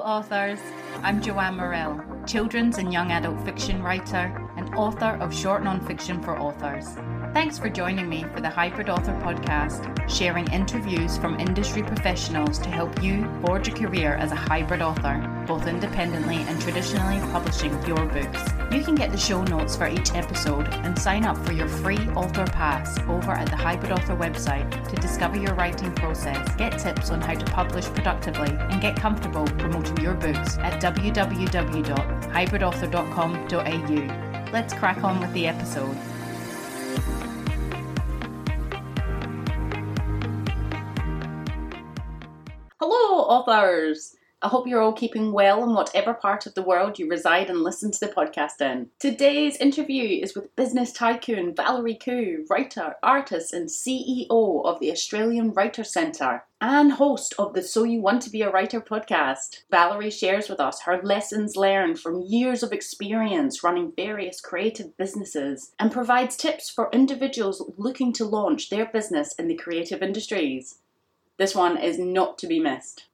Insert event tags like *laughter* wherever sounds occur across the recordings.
authors. I'm Joanne Morell, children's and young adult fiction writer and author of short non-fiction for authors. Thanks for joining me for the Hybrid Author podcast, sharing interviews from industry professionals to help you forge a career as a hybrid author, both independently and traditionally publishing your books. You can get the show notes for each episode and sign up for your free author pass over at the Hybrid Author website to discover your writing process, get tips on how to publish productively, and get comfortable promoting your books at www.hybridauthor.com.au. Let's crack on with the episode. Authors! I hope you're all keeping well in whatever part of the world you reside and listen to the podcast in. Today's interview is with business tycoon Valerie Khoo, writer, artist, and CEO of the Australian Writer Centre and host of the So You Want to Be a Writer podcast. Valerie shares with us her lessons learned from years of experience running various creative businesses and provides tips for individuals looking to launch their business in the creative industries. This one is not to be missed.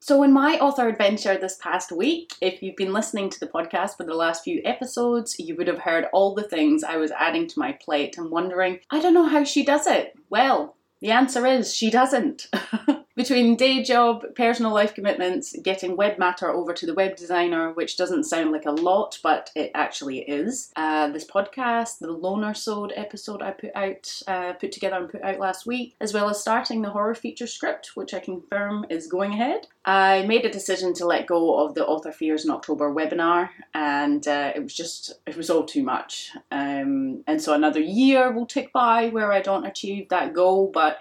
So, in my author adventure this past week, if you've been listening to the podcast for the last few episodes, you would have heard all the things I was adding to my plate and wondering, I don't know how she does it. Well, the answer is she doesn't. *laughs* Between day job, personal life commitments, getting web matter over to the web designer, which doesn't sound like a lot, but it actually is. Uh, this podcast, the Loner Sode episode I put out, uh, put together and put out last week, as well as starting the horror feature script, which I confirm is going ahead. I made a decision to let go of the Author Fears in October webinar, and uh, it was just, it was all too much. Um, and so another year will tick by where I don't achieve that goal, but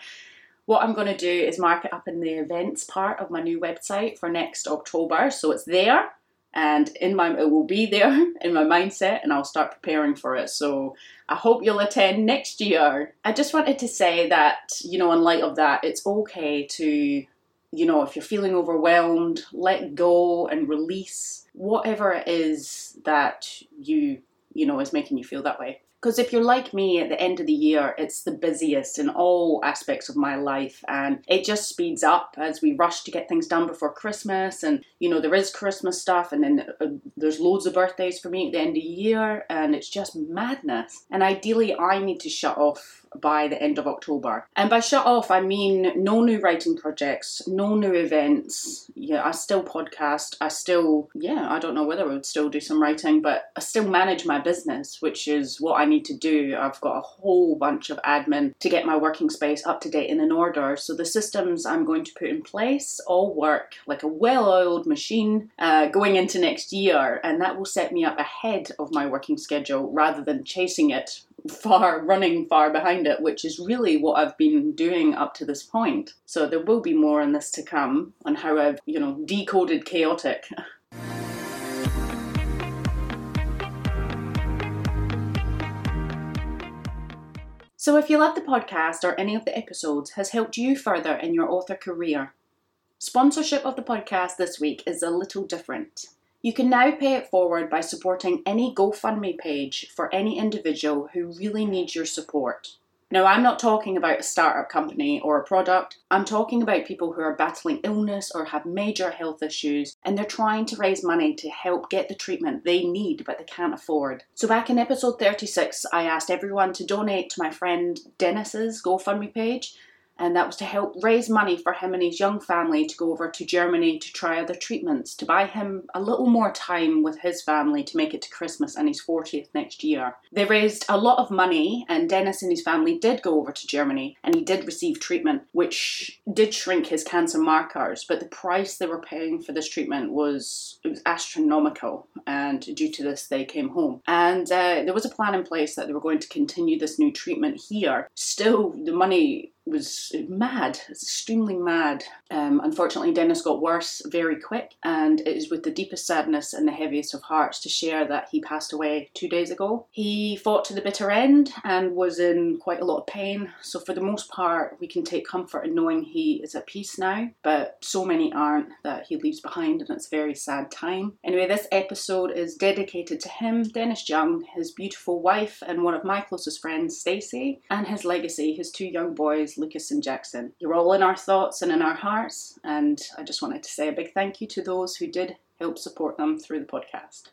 what I'm going to do is mark it up in the events part of my new website for next October. So it's there and in my it will be there *laughs* in my mindset and I'll start preparing for it. So I hope you'll attend next year. I just wanted to say that, you know, in light of that, it's okay to you know, if you're feeling overwhelmed, let go and release whatever it is that you, you know, is making you feel that way. Because if you're like me at the end of the year, it's the busiest in all aspects of my life, and it just speeds up as we rush to get things done before Christmas. And you know, there is Christmas stuff, and then uh, there's loads of birthdays for me at the end of the year, and it's just madness. And ideally, I need to shut off by the end of October. And by shut off, I mean no new writing projects, no new events. Yeah, I still podcast. I still, yeah, I don't know whether I would still do some writing, but I still manage my business, which is what I need to do. I've got a whole bunch of admin to get my working space up to date and in order. So the systems I'm going to put in place all work like a well oiled machine uh, going into next year, and that will set me up ahead of my working schedule rather than chasing it far running far behind it, which is really what I've been doing up to this point. So there will be more on this to come on how I've, you know, decoded chaotic. *laughs* So if you love the podcast or any of the episodes has helped you further in your author career, sponsorship of the podcast this week is a little different. You can now pay it forward by supporting any GoFundMe page for any individual who really needs your support. Now, I'm not talking about a startup company or a product. I'm talking about people who are battling illness or have major health issues and they're trying to raise money to help get the treatment they need but they can't afford. So, back in episode 36, I asked everyone to donate to my friend Dennis's GoFundMe page and that was to help raise money for him and his young family to go over to Germany to try other treatments, to buy him a little more time with his family to make it to Christmas and his 40th next year. They raised a lot of money, and Dennis and his family did go over to Germany and he did receive treatment, which did shrink his cancer markers, but the price they were paying for this treatment was, it was astronomical, and due to this, they came home. And uh, there was a plan in place that they were going to continue this new treatment here. Still, the money was mad, extremely mad. Um, unfortunately, Dennis got worse very quick, and it is with the deepest sadness and the heaviest of hearts to share that he passed away two days ago. He fought to the bitter end and was in quite a lot of pain, so for the most part, we can take comfort in knowing he is at peace now, but so many aren't that he leaves behind, and it's a very sad time. Anyway, this episode is dedicated to him, Dennis Young, his beautiful wife, and one of my closest friends, Stacey, and his legacy, his two young boys, Lucas and Jackson. You're all in our thoughts and in our hearts, and I just wanted to say a big thank you to those who did help support them through the podcast.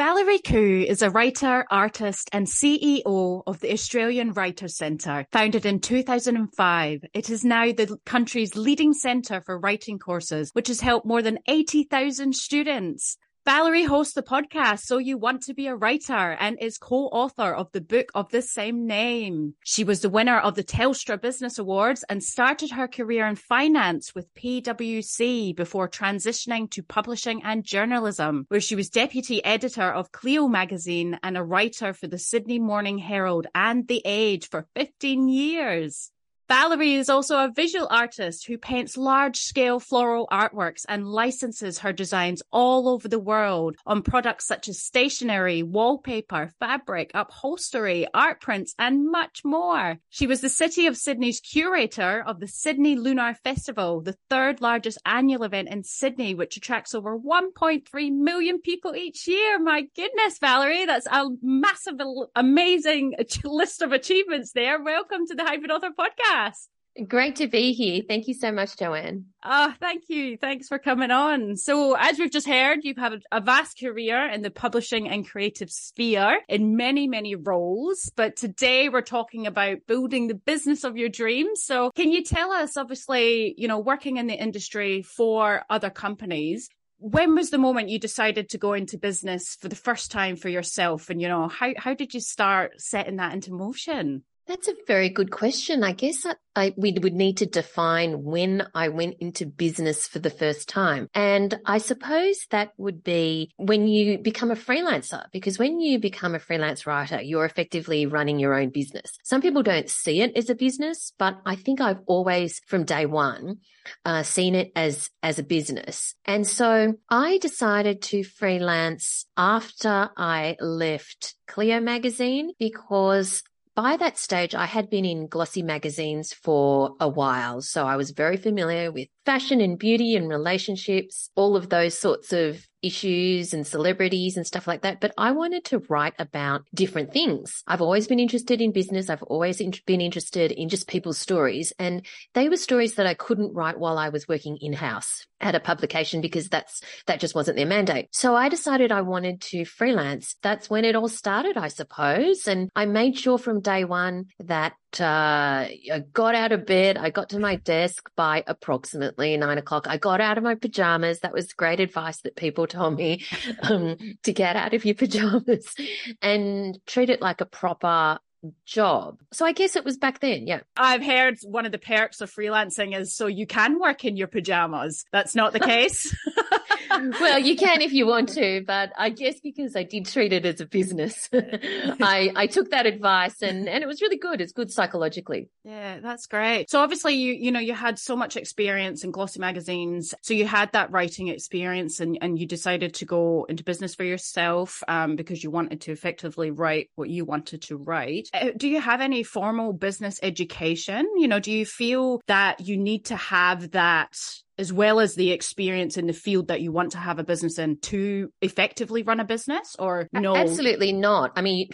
Valerie Khoo is a writer, artist, and CEO of the Australian Writers Centre. Founded in 2005, it is now the country's leading centre for writing courses, which has helped more than 80,000 students. Valerie hosts the podcast So You Want to Be a Writer and is co-author of the book of the same name. She was the winner of the Telstra Business Awards and started her career in finance with PwC before transitioning to publishing and journalism, where she was deputy editor of Cleo magazine and a writer for the Sydney Morning Herald and The Age for 15 years. Valerie is also a visual artist who paints large scale floral artworks and licenses her designs all over the world on products such as stationery, wallpaper, fabric, upholstery, art prints, and much more. She was the City of Sydney's curator of the Sydney Lunar Festival, the third largest annual event in Sydney, which attracts over 1.3 million people each year. My goodness, Valerie, that's a massive, amazing *laughs* list of achievements there. Welcome to the Hybrid Author podcast podcast. Great to be here. Thank you so much, Joanne. Oh, thank you. Thanks for coming on. So, as we've just heard, you've had a vast career in the publishing and creative sphere in many, many roles. But today we're talking about building the business of your dreams. So, can you tell us, obviously, you know, working in the industry for other companies, when was the moment you decided to go into business for the first time for yourself and you know how how did you start setting that into motion that's a very good question. I guess I, I, we would need to define when I went into business for the first time. And I suppose that would be when you become a freelancer, because when you become a freelance writer, you're effectively running your own business. Some people don't see it as a business, but I think I've always, from day one, uh, seen it as, as a business. And so I decided to freelance after I left Cleo magazine because by that stage, I had been in glossy magazines for a while. So I was very familiar with fashion and beauty and relationships, all of those sorts of issues and celebrities and stuff like that. But I wanted to write about different things. I've always been interested in business. I've always in- been interested in just people's stories. And they were stories that I couldn't write while I was working in house at a publication because that's, that just wasn't their mandate. So I decided I wanted to freelance. That's when it all started, I suppose. And I made sure from day one that uh, I got out of bed. I got to my desk by approximately nine o'clock. I got out of my pajamas. That was great advice that people told me *laughs* um, to get out of your pajamas and treat it like a proper job. So I guess it was back then. Yeah. I've heard one of the perks of freelancing is so you can work in your pajamas. That's not the case. *laughs* *laughs* well, you can if you want to, but I guess because I did treat it as a business, *laughs* I, I took that advice and, and it was really good. It's good psychologically. Yeah, that's great. So obviously you, you know, you had so much experience in glossy magazines. So you had that writing experience and, and you decided to go into business for yourself, um, because you wanted to effectively write what you wanted to write. Uh, do you have any formal business education? You know, do you feel that you need to have that as well as the experience in the field that you want to have a business in to effectively run a business or no? absolutely not. I mean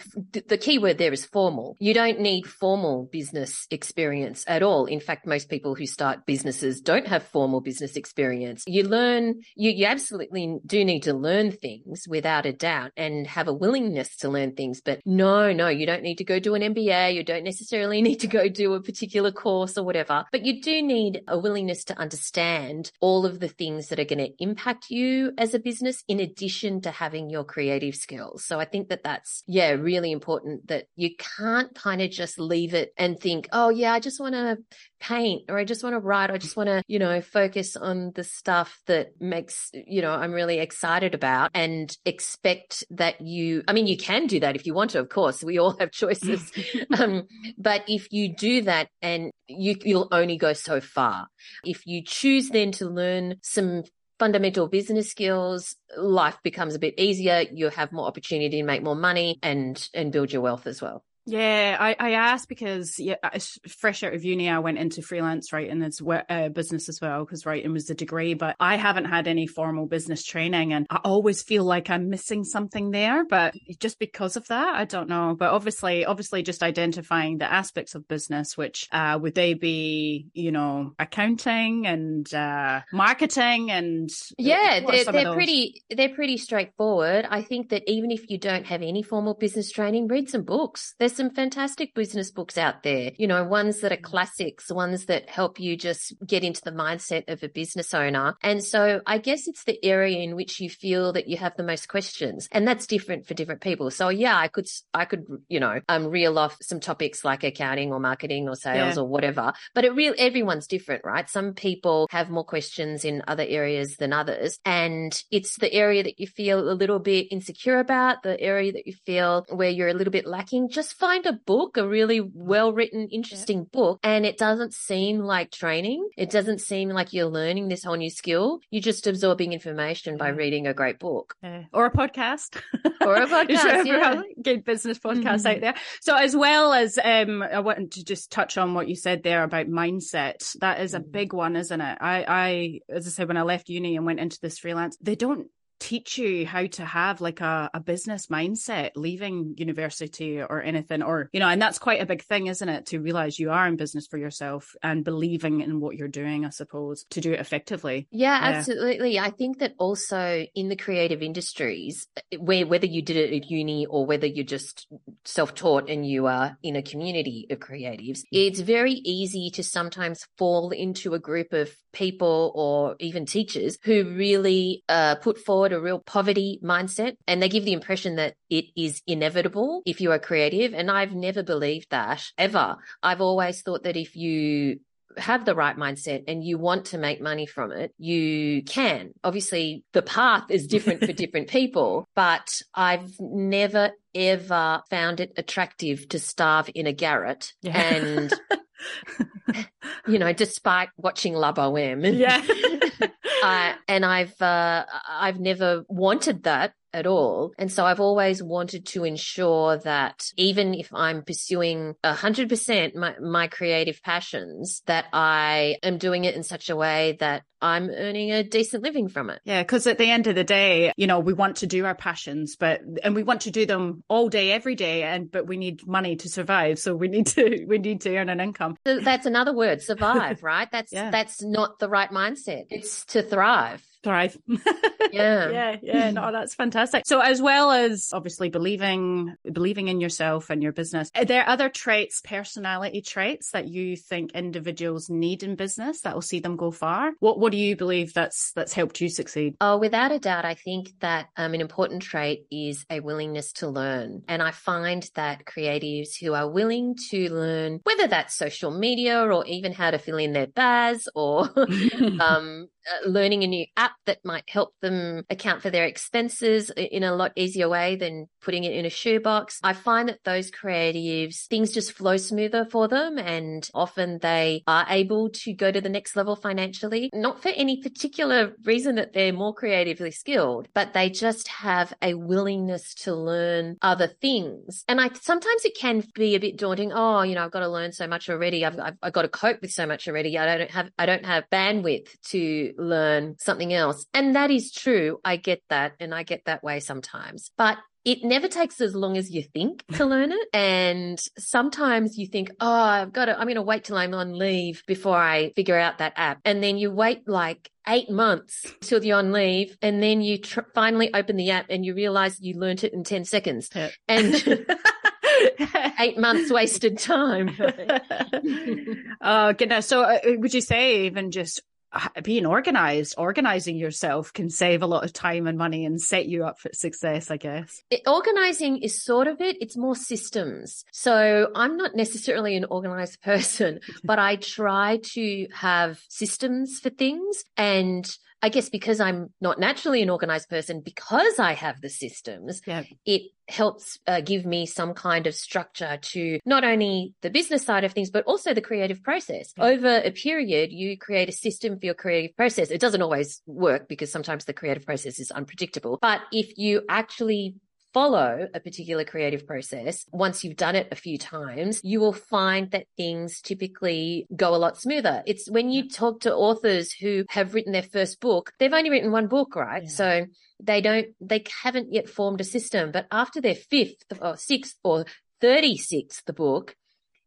the key word there is formal. You don't need formal business experience at all. In fact most people who start businesses don't have formal business experience. You learn you, you absolutely do need to learn things without a doubt and have a willingness to learn things but no no you don't need to go do an mba you don't necessarily *laughs* need to go do a particular course or whatever but you do need a willingness to understand and all of the things that are going to impact you as a business in addition to having your creative skills. So I think that that's, yeah, really important that you can't kind of just leave it and think, oh, yeah, I just want to paint or I just want to write. I just want to, you know, focus on the stuff that makes, you know, I'm really excited about and expect that you, I mean, you can do that if you want to, of course. We all have choices. *laughs* um, but if you do that and you, you'll only go so far. If you choose then to learn some fundamental business skills, life becomes a bit easier. You have more opportunity to make more money and, and build your wealth as well. Yeah, I, I asked because yeah, fresh out of uni, I went into freelance writing as well, uh, business as well because writing was the degree. But I haven't had any formal business training, and I always feel like I'm missing something there. But just because of that, I don't know. But obviously, obviously, just identifying the aspects of business, which uh, would they be, you know, accounting and uh, marketing and yeah, they're, they're pretty they're pretty straightforward. I think that even if you don't have any formal business training, read some books. There's some fantastic business books out there, you know, ones that are classics, ones that help you just get into the mindset of a business owner. And so I guess it's the area in which you feel that you have the most questions and that's different for different people. So yeah, I could, I could, you know, um, reel off some topics like accounting or marketing or sales yeah. or whatever, but it really, everyone's different, right? Some people have more questions in other areas than others. And it's the area that you feel a little bit insecure about, the area that you feel where you're a little bit lacking. Just find a book, a really well written, interesting yeah. book, and it doesn't seem like training. It doesn't seem like you're learning this whole new skill. You're just absorbing information by reading a great book yeah. or a podcast *laughs* or a *laughs* podcast. yeah. *laughs* Good business podcast mm-hmm. out there. So as well as um, I wanted to just touch on what you said there about mindset. That is a mm. big one, isn't it? I, I, as I said, when I left uni and went into this freelance, they don't teach you how to have like a, a business mindset leaving university or anything or you know and that's quite a big thing isn't it? To realize you are in business for yourself and believing in what you're doing i suppose to do it effectively. Yeah, yeah. absolutely. I think that also in the creative industries where whether you did it at uni or whether you're just self-taught and you are in a community of creatives it's very easy to sometimes fall into a group of people or even teachers who really uh, put forward a real poverty mindset and they give the impression that it is inevitable if you are creative. And I've never believed that ever. I've always thought that if you have the right mindset and you want to make money from it, you can. Obviously, the path is different for *laughs* different people, but I've never ever found it attractive to starve in a garret yeah. and *laughs* you know, despite watching La Boheme. Yeah. *laughs* uh, and I've, uh, I've never wanted that at all. And so I've always wanted to ensure that even if I'm pursuing hundred percent my creative passions, that I am doing it in such a way that I'm earning a decent living from it. Yeah. Cause at the end of the day, you know, we want to do our passions, but, and we want to do them all day, every day. And, but we need money to survive. So we need to, *laughs* we need to earn an income. That's another word, survive, *laughs* right? That's, yeah. that's not the right mindset. It's to thrive thrive. *laughs* yeah. yeah. Yeah. No, that's fantastic. So as well as obviously believing, believing in yourself and your business, are there other traits, personality traits that you think individuals need in business that will see them go far? What, what do you believe that's, that's helped you succeed? Oh, without a doubt, I think that um, an important trait is a willingness to learn. And I find that creatives who are willing to learn, whether that's social media or even how to fill in their BAS or *laughs* um, Uh, learning a new app that might help them account for their expenses in a lot easier way than putting it in a shoebox. I find that those creatives, things just flow smoother for them and often they are able to go to the next level financially, not for any particular reason that they're more creatively skilled, but they just have a willingness to learn other things. And I sometimes it can be a bit daunting. Oh, you know, I've got to learn so much already. I've, I've, I've got to cope with so much already. I don't have, I don't have bandwidth to learn something else. And that is true. I get that. And I get that way sometimes. But it never takes as long as you think to *laughs* learn it. And sometimes you think, oh, I've got to, I'm going to wait till I'm on leave before I figure out that app. And then you wait like eight months till you're on leave. And then you tr- finally open the app and you realize you learned it in 10 seconds. Yep. And *laughs* eight months wasted time. *laughs* oh, goodness. So uh, would you say even just being organized, organizing yourself can save a lot of time and money and set you up for success, I guess. It, organizing is sort of it. It's more systems. So I'm not necessarily an organized *laughs* person, *laughs* but I try to have systems for things and I guess because I'm not naturally an organized person, because I have the systems, yeah. it helps uh, give me some kind of structure to not only the business side of things, but also the creative process. Yeah. Over a period, you create a system for your creative process. It doesn't always work because sometimes the creative process is unpredictable. But if you actually follow a particular creative process, once you've done it a few times, you will find that things typically go a lot smoother. It's when you talk to authors who have written their first book, they've only written one book, right? Yeah. So they don't, they haven't yet formed a system, but after their fifth or sixth or 36th book,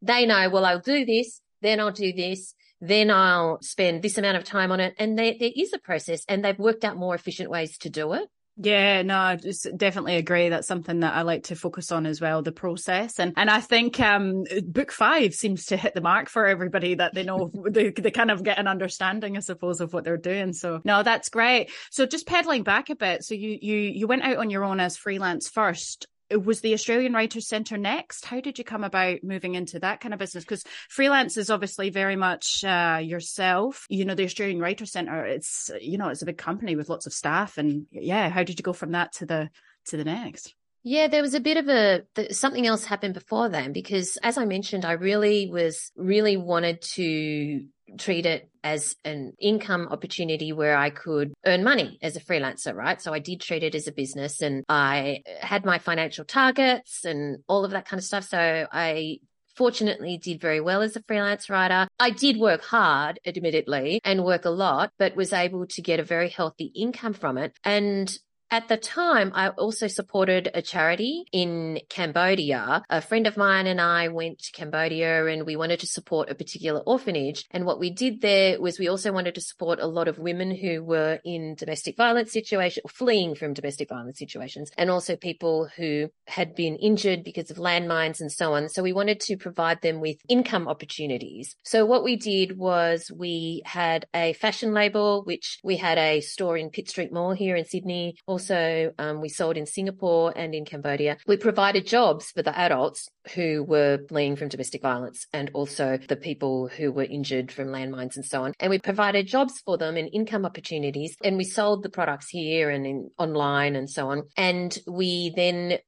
they know, well, I'll do this, then I'll do this, then I'll spend this amount of time on it. And there, there is a process and they've worked out more efficient ways to do it. Yeah, no, I just definitely agree. That's something that I like to focus on as well, the process. And and I think um book five seems to hit the mark for everybody that they know *laughs* they, they kind of get an understanding, I suppose, of what they're doing. So no, that's great. So just pedaling back a bit. So you you you went out on your own as freelance first was the Australian Writers Centre next? How did you come about moving into that kind of business? Because freelance is obviously very much uh, yourself. You know, the Australian Writers Centre, it's you know, it's a big company with lots of staff, and yeah, how did you go from that to the to the next? Yeah, there was a bit of a something else happened before then because, as I mentioned, I really was really wanted to treat it as an income opportunity where I could earn money as a freelancer, right? So I did treat it as a business and I had my financial targets and all of that kind of stuff. So I fortunately did very well as a freelance writer. I did work hard, admittedly, and work a lot, but was able to get a very healthy income from it. And at the time, I also supported a charity in Cambodia. A friend of mine and I went to Cambodia and we wanted to support a particular orphanage. And what we did there was we also wanted to support a lot of women who were in domestic violence situations, fleeing from domestic violence situations, and also people who had been injured because of landmines and so on. So we wanted to provide them with income opportunities. So what we did was we had a fashion label, which we had a store in Pitt Street Mall here in Sydney. Also also um, we sold in Singapore and in Cambodia. We provided jobs for the adults who were fleeing from domestic violence and also the people who were injured from landmines and so on. And we provided jobs for them and income opportunities. And we sold the products here and in, online and so on. And we then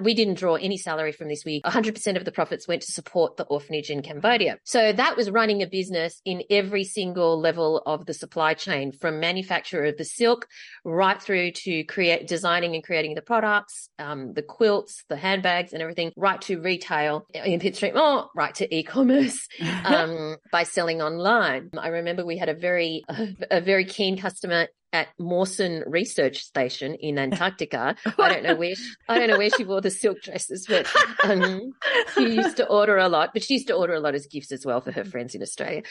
we didn't draw any salary from this. We 100% of the profits went to support the orphanage in Cambodia. So that was running a business in every single level of the supply chain from manufacturer of the silk right through to create designing and creating the products, um, the quilts, the handbags and everything right to retail in Pitt Street Mall, right to e-commerce *laughs* um, by selling online. I remember we had a very, *laughs* a very keen customer at Mawson Research Station in Antarctica. *laughs* I don't know where she, I don't know where she wore the silk dresses, but um, she used to order a lot. But she used to order a lot as gifts as well for her friends in Australia.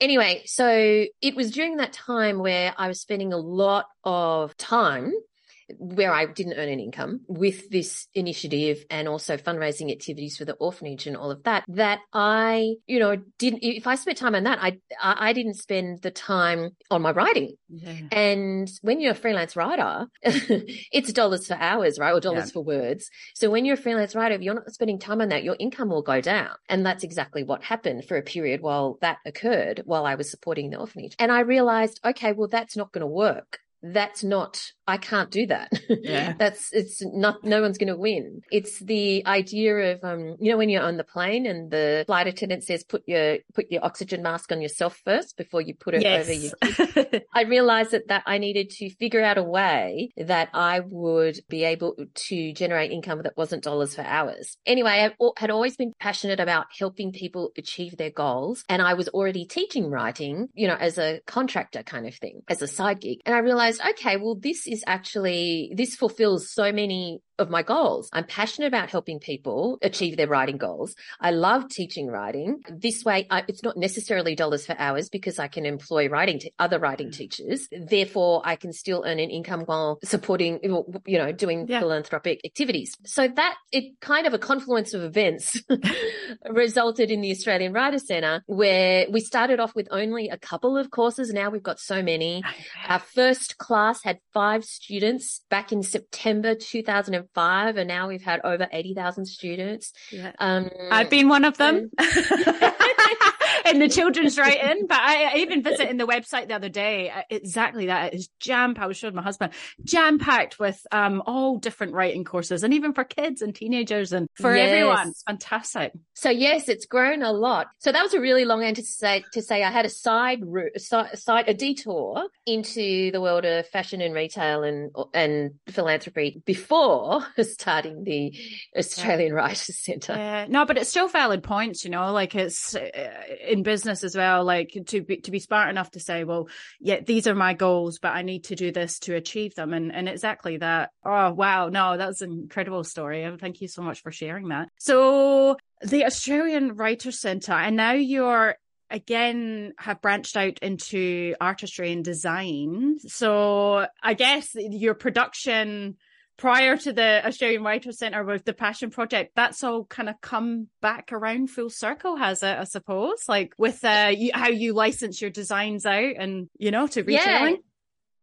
Anyway, so it was during that time where I was spending a lot of time where I didn't earn an income with this initiative and also fundraising activities for the orphanage and all of that, that I, you know, didn't, if I spent time on that, I, I didn't spend the time on my writing. Yeah. And when you're a freelance writer, *laughs* it's dollars for hours, right? Or dollars yeah. for words. So when you're a freelance writer, if you're not spending time on that, your income will go down. And that's exactly what happened for a period while that occurred, while I was supporting the orphanage. And I realized, okay, well, that's not going to work that's not I can't do that. Yeah. *laughs* That's it's not no one's going to win. It's the idea of um you know when you're on the plane and the flight attendant says put your put your oxygen mask on yourself first before you put it yes. over your *laughs* I realized that that I needed to figure out a way that I would be able to generate income that wasn't dollars for hours. Anyway, I had always been passionate about helping people achieve their goals and I was already teaching writing, you know, as a contractor kind of thing, as a side gig. And I realized, okay, well this is actually this fulfills so many of my goals. I'm passionate about helping people achieve their writing goals. I love teaching writing. This way, I, it's not necessarily dollars for hours because I can employ writing to other writing mm. teachers. Therefore, I can still earn an income while supporting, you know, doing yeah. philanthropic activities. So that it kind of a confluence of events *laughs* *laughs* resulted in the Australian Writer Centre where we started off with only a couple of courses. Now we've got so many. Our first class had five students back in September 2005, and now we've had over 80,000 students. Yeah. Um, I've been one of them. *laughs* in the children's *laughs* writing, but I, I even visited the website the other day. Uh, exactly that. It's jam I was showing my husband, jam packed with um, all different writing courses and even for kids and teenagers and for yes. everyone. It's fantastic. So yes, it's grown a lot. So that was a really long answer to say, to say I had a side route, a side, a detour into the world of fashion and retail and, and philanthropy before *laughs* starting the Australian Writers Centre. Yeah. No, but it's still valid points, you know, like it's, uh, in business as well like to be to be smart enough to say well yeah these are my goals but i need to do this to achieve them. And and exactly that. Oh wow. No that was an incredible story. And thank you so much for sharing that. So the australian writers centre and now you're again have branched out into artistry and design. So i guess your production prior to the Australian Writers Centre with the Passion Project, that's all kind of come back around full circle, has it? I suppose, like with uh, you, how you license your designs out and you know to retailing. Yeah.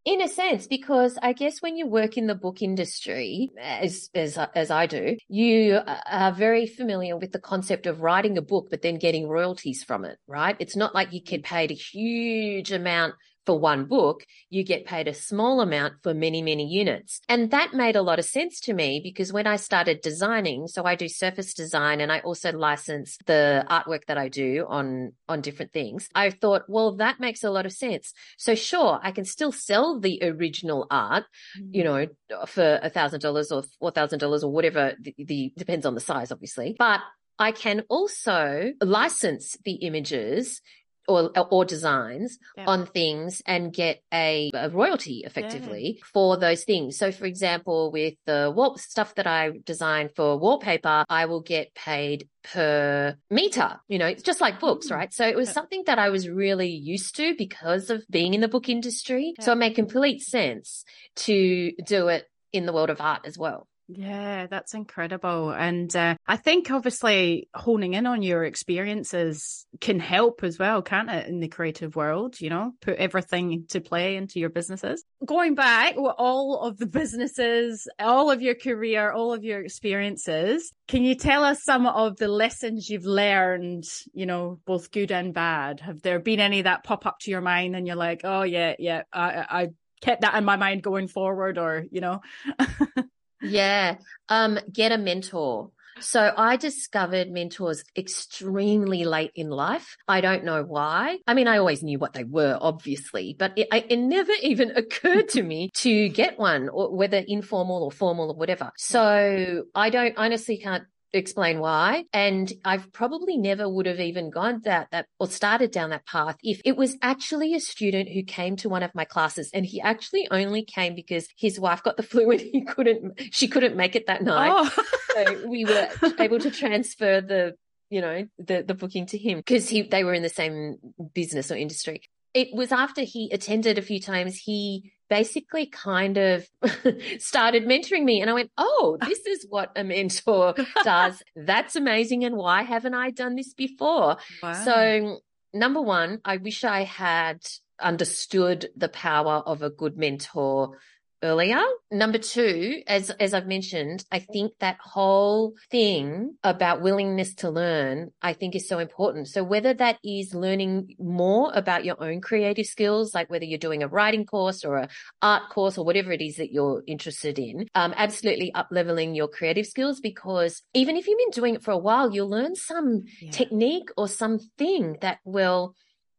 In a sense, because I guess when you work in the book industry, as, as, as I do, you are very familiar with the concept of writing a book, but then getting royalties from it, right? It's not like you get paid a huge amount for one book, you get paid a small amount for many, many units. And that made a lot of sense to me because when I started designing, so I do surface design and I also license the artwork that I do on, on different things. I thought, well, that makes a lot of sense. So sure, I can still sell the original art, mm-hmm. you know, for a thousand dollars or four thousand dollars or whatever the, the depends on the size, obviously, but I can also license the images or or designs yeah. on things and get a, a royalty effectively yeah. for those things. So, for example, with the wall stuff that I design for wallpaper, I will get paid per meter. You know, it's just like books, mm. right? So it was yeah. something that I was really used to because of being in the book industry. So it made complete sense to do it in the world of art as well. Yeah, that's incredible. And uh, I think obviously honing in on your experiences can help as well, can't it, in the creative world? You know, put everything to play into your businesses. Going back, all of the businesses, all of your career, all of your experiences, can you tell us some of the lessons you've learned, you know, both good and bad? Have there been any that pop up to your mind and you're like, oh, yeah, yeah, I, I kept that in my mind going forward, or, you know? *laughs* Yeah. Um, get a mentor. So I discovered mentors extremely late in life. I don't know why. I mean, I always knew what they were, obviously, but it, it never *laughs* even occurred to me to get one or whether informal or formal or whatever. So I don't honestly can't explain why. And I've probably never would have even gone that, that or started down that path if it was actually a student who came to one of my classes and he actually only came because his wife got the *laughs* flu and he couldn't, she couldn't make it that night. Oh. so we were able to transfer the you know the the booking to him because he they were in the same business or industry it was after he attended a few times he basically kind of *laughs* started mentoring me. And I went, Oh, *laughs* this is what a mentor does. That's amazing. And why haven't I done this before? Wow. So, number one, I wish I had understood the power of a good mentor earlier. Number two, as, as I've mentioned, I think that whole thing about willingness to learn, I think is so important. So whether that is learning more about your own creative skills, like whether you're doing a writing course or a art course or whatever it is that you're interested in, um, absolutely up leveling your creative skills because even if you've been doing it for a while, you'll learn some yeah. technique or something that will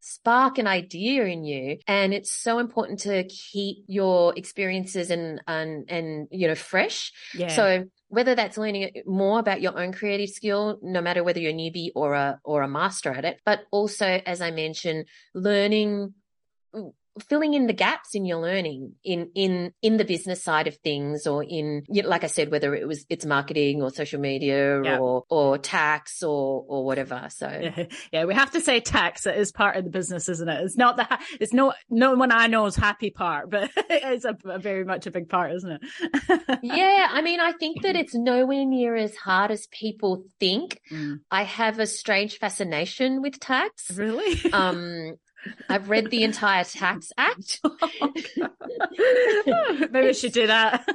spark an idea in you. And it's so important to keep your experiences and, and, and, you know, fresh. Yeah. So whether that's learning more about your own creative skill, no matter whether you're a newbie or a, or a master at it, but also, as I mentioned, learning filling in the gaps in your learning in in in the business side of things or in like I said whether it was it's marketing or social media or or tax or or whatever so. Yeah. *laughs* yeah we have to say tax is part of the business isn't it? It's not the it's no no one I know is happy part but *laughs* it's a, a very much a big part isn't it? *laughs* Yeah I mean I think that it's nowhere near as hard as people think. Mm. I have a strange fascination with tax. Really? Um I've read the entire Tax Act. *laughs* *laughs* Maybe I should do that.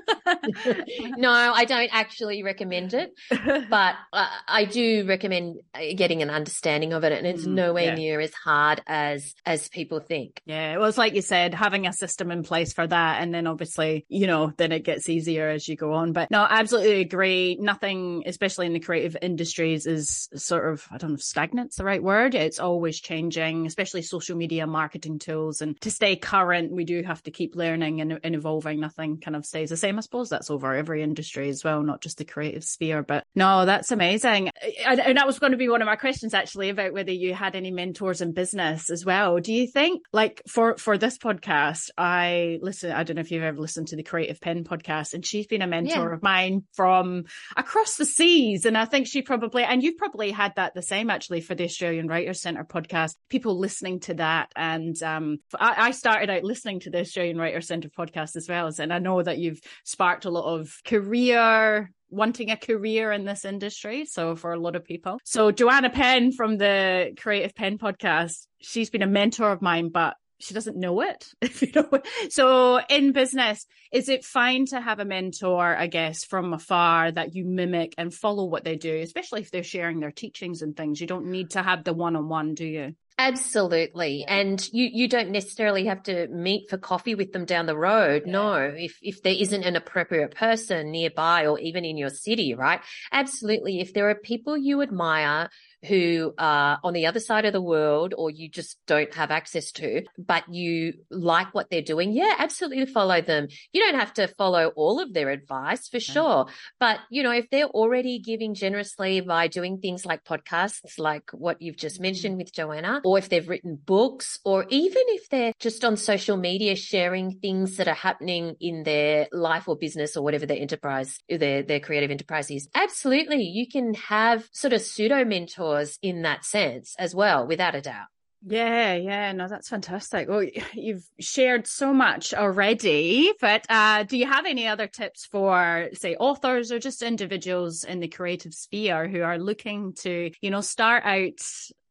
no, I don't actually recommend it, but uh, I do recommend getting an understanding of it, and it's mm, nowhere yeah. near as hard as as people think. Yeah, well, it's like you said, having a system in place for that, and then obviously, you know, then it gets easier as you go on. But no, I absolutely agree. Nothing, especially in the creative industries, is sort of I don't know, stagnant's the right word. It's always changing, especially social media marketing tools. And to stay current, we do have to keep learning and, and evolving. Nothing kind of stays the same. I suppose that's over every industry as well, not just the creative sphere. But no, that's amazing. And that was going to be one of my questions actually about whether you had any mentors in business as well. Do you think, like for for this podcast, I listen. I don't know if you've ever listened to the Creative Penn podcast, and she's been a mentor yeah. of mine from across the seas. And I think she probably, and you've probably had that the same actually for the Australian Writers Centre podcast. People listening to that that. And um, I, I, started out listening to the Australian Writer Centre podcast as well. And I know that you've sparked a lot of career wanting a career in this industry. So for a lot of people. So Joanna Penn from the Creative Penn podcast, she's been a mentor of mine, but she doesn't know it. *laughs* If you know, so in business, is it fine to have a mentor, I guess, from afar that you mimic and follow what they do, especially if they're sharing their teachings and things? You don't need to have the one on one, do you? Absolutely. And you, you don't necessarily have to meet for coffee with them down the road. Yeah. No, if, if there isn't an appropriate person nearby or even in your city, right? Absolutely. If there are people you admire who are on the other side of the world or you just don't have access to, but you like what they're doing, yeah, absolutely follow them. You don't have to follow all of their advice for sure. But, you know, if they're already giving generously by doing things like podcasts, like what you've just mm-hmm. mentioned with Joanna, or if they've written books, or even if they're just on social media sharing things that are happening in their life or business or whatever their enterprise, their, their creative enterprise is, absolutely, you can have sort of pseudo mentors in that sense as well, without a doubt. Yeah, yeah, no, that's fantastic. Well, *laughs* you've shared so much already, but uh, do you have any other tips for, say, authors or just individuals in the creative sphere who are looking to, you know, start out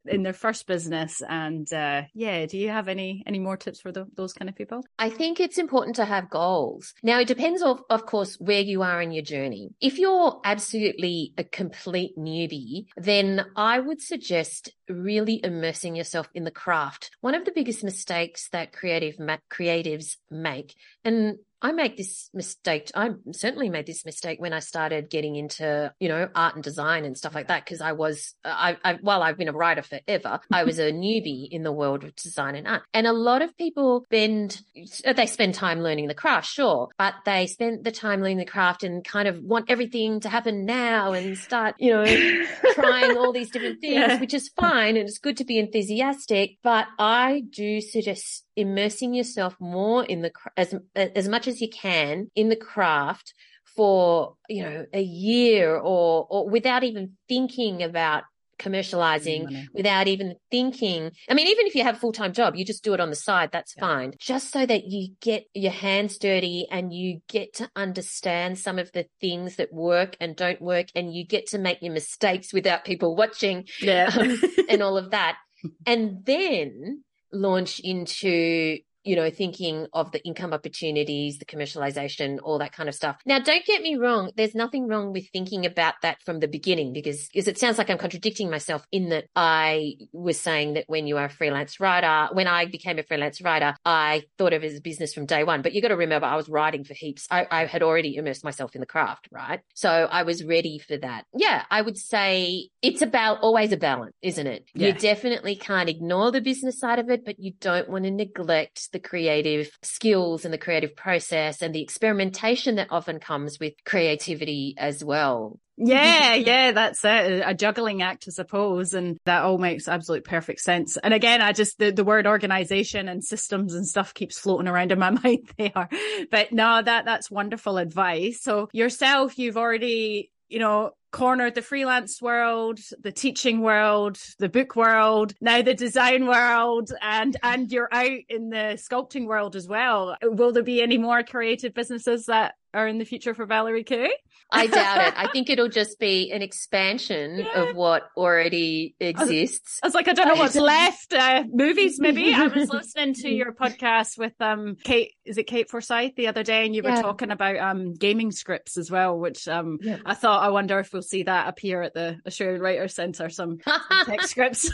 in their first business and uh, yeah do you have any any more tips for the, those kind of people? I think it's important to have goals. Now it depends of, of course where you are in your journey. If you're absolutely a complete newbie then i would suggest really immersing yourself in the craft. One of the biggest mistakes that creative ma- creatives make and I make this mistake. I certainly made this mistake when I started getting into, you know, art and design and stuff like that. Cause I was, I, I, while I've been a writer forever, I was a newbie in the world of design and art. And a lot of people spend, uh, they spend time learning the craft, sure, but they spend the time learning the craft and kind of want everything to happen now and start, you know, *laughs* trying all these different things, yeah. which is fine. And it's good to be enthusiastic. But I do suggest immersing yourself more in the as as much as you can in the craft for you know a year or or without even thinking about commercializing mm, without even thinking. I mean, even if you have a full time job, you just do it on the side, that's yeah. fine. Just so that you get your hands dirty and you get to understand some of the things that work and don't work, and you get to make your mistakes without people watching yeah. um, *laughs* and all of that. And then launch into you know, thinking of the income opportunities, the commercialization, all that kind of stuff. Now, don't get me wrong. There's nothing wrong with thinking about that from the beginning because, because it sounds like I'm contradicting myself in that I was saying that when you are a freelance writer, when I became a freelance writer, I thought of it as a business from day one. But you got to remember, I was writing for heaps. I, I had already immersed myself in the craft, right? So I was ready for that. Yeah, I would say it's about always a balance, isn't it? Yeah. You definitely can't ignore the business side of it, but you don't want to neglect the creative skills and the creative process and the experimentation that often comes with creativity as well. Yeah, yeah, that's it. A juggling act, I suppose. And that all makes absolute perfect sense. And again, I just, the, the word organization and systems and stuff keeps floating around in my *laughs* mind there. But no, that, that's wonderful advice. So yourself, you've already, you know, cornered the freelance world, the teaching world, the book world, now the design world, and and you're out in the sculpting world as well. Will there be any more creative businesses that are in the future for Valerie Khoo? I doubt it. I *laughs* think it'll just be an expansion yeah. of what already exists. I was, I was like, I don't know what's *laughs* left. Uh, movies, maybe. I was *laughs* listening to your podcast with um Kate. Is it Kate Forsyth the other day, and you were yeah. talking about um gaming scripts as well, which um yeah. I thought I wonder if we'll see that appear at the Australian Writers Centre. Some, some tech scripts.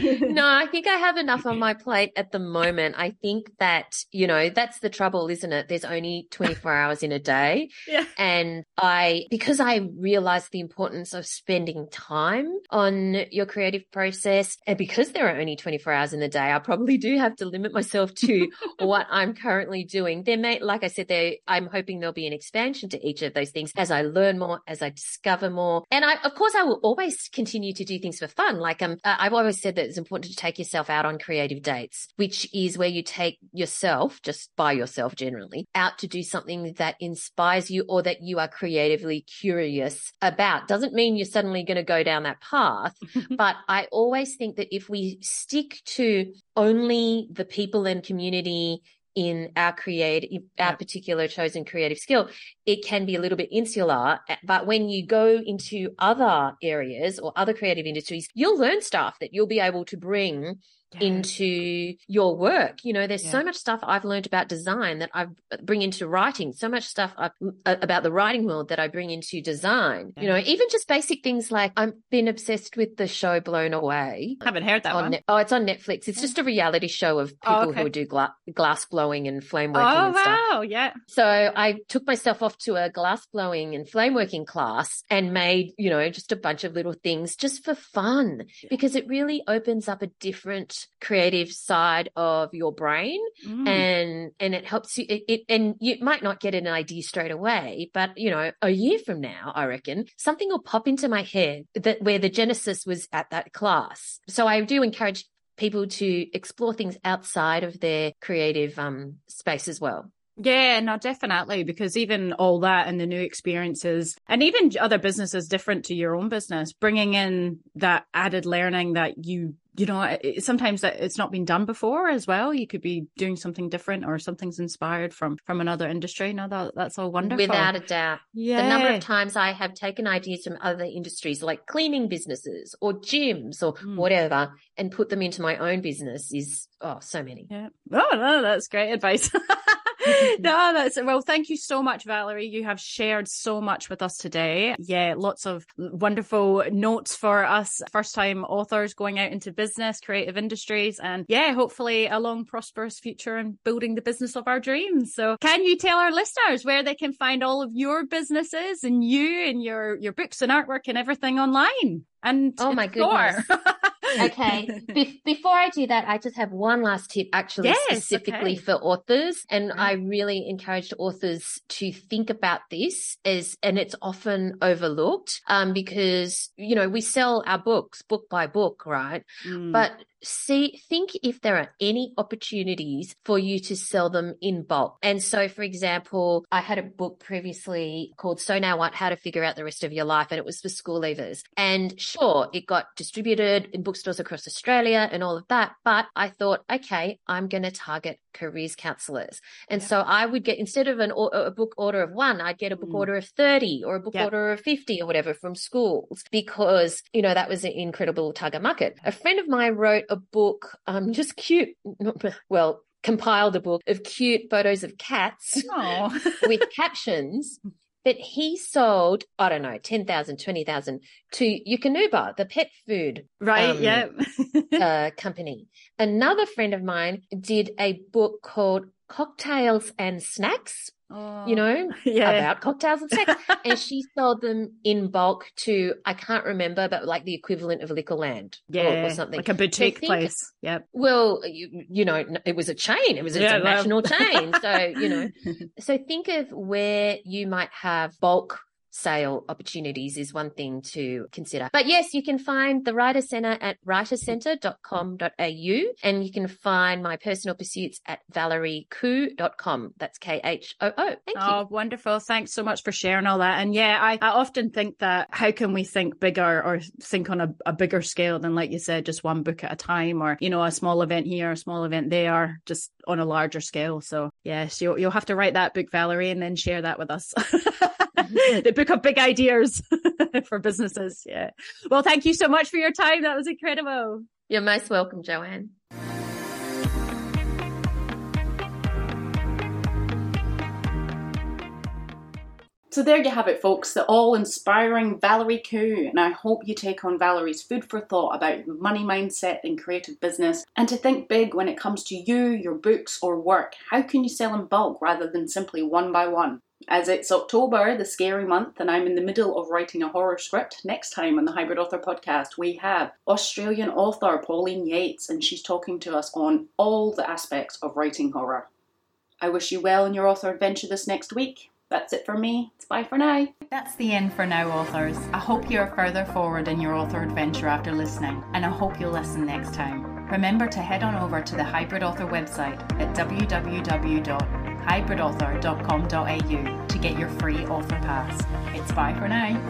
No, I think I have enough on my plate at the moment. I think that, you know, that's the trouble, isn't it? There's only 24 hours in a day. Yeah. And I, because I realized the importance of spending time on your creative process, and because there are only 24 hours in the day, I probably do have to limit myself to *laughs* what I'm currently doing. There may, like I said, there, I'm hoping there'll be an expansion to each of those things as I learn more, as I discover more. And I, of course, I will always continue to do things for fun. Like, um, I've always said that it's important to take yourself out on creative dates, which is where you take yourself, just by yourself generally, out to do something that inspires you or that you are creatively curious about. Doesn't mean you're suddenly going to go down that path, *laughs* but I always think that if we stick to only the people and community in our creative, our particular chosen creative skill, it can be a little bit insular. Eh, but when you go into other areas or other creative industries, you'll learn stuff that you'll be able to bring yeah. into your work. You know, there's yeah. so much stuff I've learned about design that I uh, bring into writing, so much stuff I've, uh, about the writing world that I bring into design. Yeah. You know, even just basic things like I've been obsessed with the show Blown Away. I haven't heard that one. oh, it's on Netflix. It's just a reality show of oh, people oh, okay. who do gla- glass blowing and flame working. Oh, and stuff. wow. Yeah. So I took myself off to a glass blowing and flame working class and made, you know, just a bunch of little things just for fun because it really opens up a different creative side of your brain mm. and and it helps you it, it, and you might not get an idea straight away but you know a year from now i reckon something will pop into my head that where the genesis was at that class so i do encourage people to explore things outside of their creative um, space as well yeah, no, definitely. Because even all that and the new experiences and even other businesses different to your own business, bringing in that added learning that you, you know, sometimes it's not been done before as well. You could be doing something different or something's inspired from, from another industry. Now that, that's all wonderful. Without a doubt. Yeah. The number of times I have taken ideas from other industries like cleaning businesses or gyms or mm. whatever and put them into my own business is, oh, so many. Yeah. Oh, no, that's great advice. *laughs* *laughs* no, that's well. Thank you so much, Valerie. You have shared so much with us today. Yeah, lots of wonderful notes for us first time authors going out into business, creative industries, and yeah, hopefully a long, prosperous future and building the business of our dreams. So, can you tell our listeners where they can find all of your businesses and you and your your books and artwork and everything online? And oh my goodness. *laughs* okay. *laughs* Be- before I do that, I just have one last tip actually yes, specifically okay. for authors. And I really encourage authors to think about this as, and it's often overlooked, um, because, you know, we sell our books book by book, right? Mm. But see, think if there are any opportunities for you to sell them in bulk. And so, for example, I had a book previously called So Now What? How to Figure Out the Rest of Your Life. And it was for school leavers. And sure, it got distributed in bookstores across Australia and all of that. But I thought, okay, I'm going to target careers counselors. And yeah. so I would get, instead of an, a book order of one, I'd get a book mm. order of 30 or a book yep. order of 50 or whatever from schools because, you know, that was an incredible target market. A friend of mine wrote a book, um, *laughs* just cute, well, compiled a book of cute photos of cats *laughs* with captions. But he sold, I don't know, 10,000, 20,000 to Eukanuba, the pet food. Right. Um, yeah. *laughs* uh, company. Another friend of mine did a book called Cocktails and Snacks oh, you know, *laughs* yeah. about cocktails and sex. *laughs* and she sold them in bulk to, I can't remember, but like the equivalent of Liquorland yeah, or, or something. Like a boutique think, place. Yep. Well, you, you, know, it was a chain. It was yeah, a national chain. So, you know, *laughs* so think of where you might have bulk sale opportunities is one thing to consider. But yes, you can find the Writers' Centre at writerscentre.com.au and you can find my personal pursuits at valeriekhoo.com. That's K H O O. Thank you. Oh, wonderful. Thanks so much for sharing all that. And yeah, I, I often think that how can we think bigger or think on a, a bigger scale than, like you said, just one book at a time or, you know, a small event here, a small event there, just on a larger scale. So yes, you'll, you'll have to write that book, Valerie, and then share that with us. *laughs* *laughs* the pick up big ideas *laughs* for businesses. Yeah. Well, thank you so much for your time. That was incredible. You're most welcome, Joanne. So there you have it, folks, the all inspiring Valerie Khoo. And I hope you take on Valerie's food for thought about money mindset and creative business and to think big when it comes to you, your books, or work. How can you sell in bulk rather than simply one by one? As it's October, the scary month, and I'm in the middle of writing a horror script, next time on the Hybrid Author podcast, we have Australian author Pauline Yates, and she's talking to us on all the aspects of writing horror. I wish you well in your author adventure this next week. That's it for me. It's bye for now. That's the end for now, authors. I hope you're further forward in your author adventure after listening, and I hope you'll listen next time. Remember to head on over to the Hybrid Author website at www.hybridauthor.com.au to get your free author pass. It's bye for now.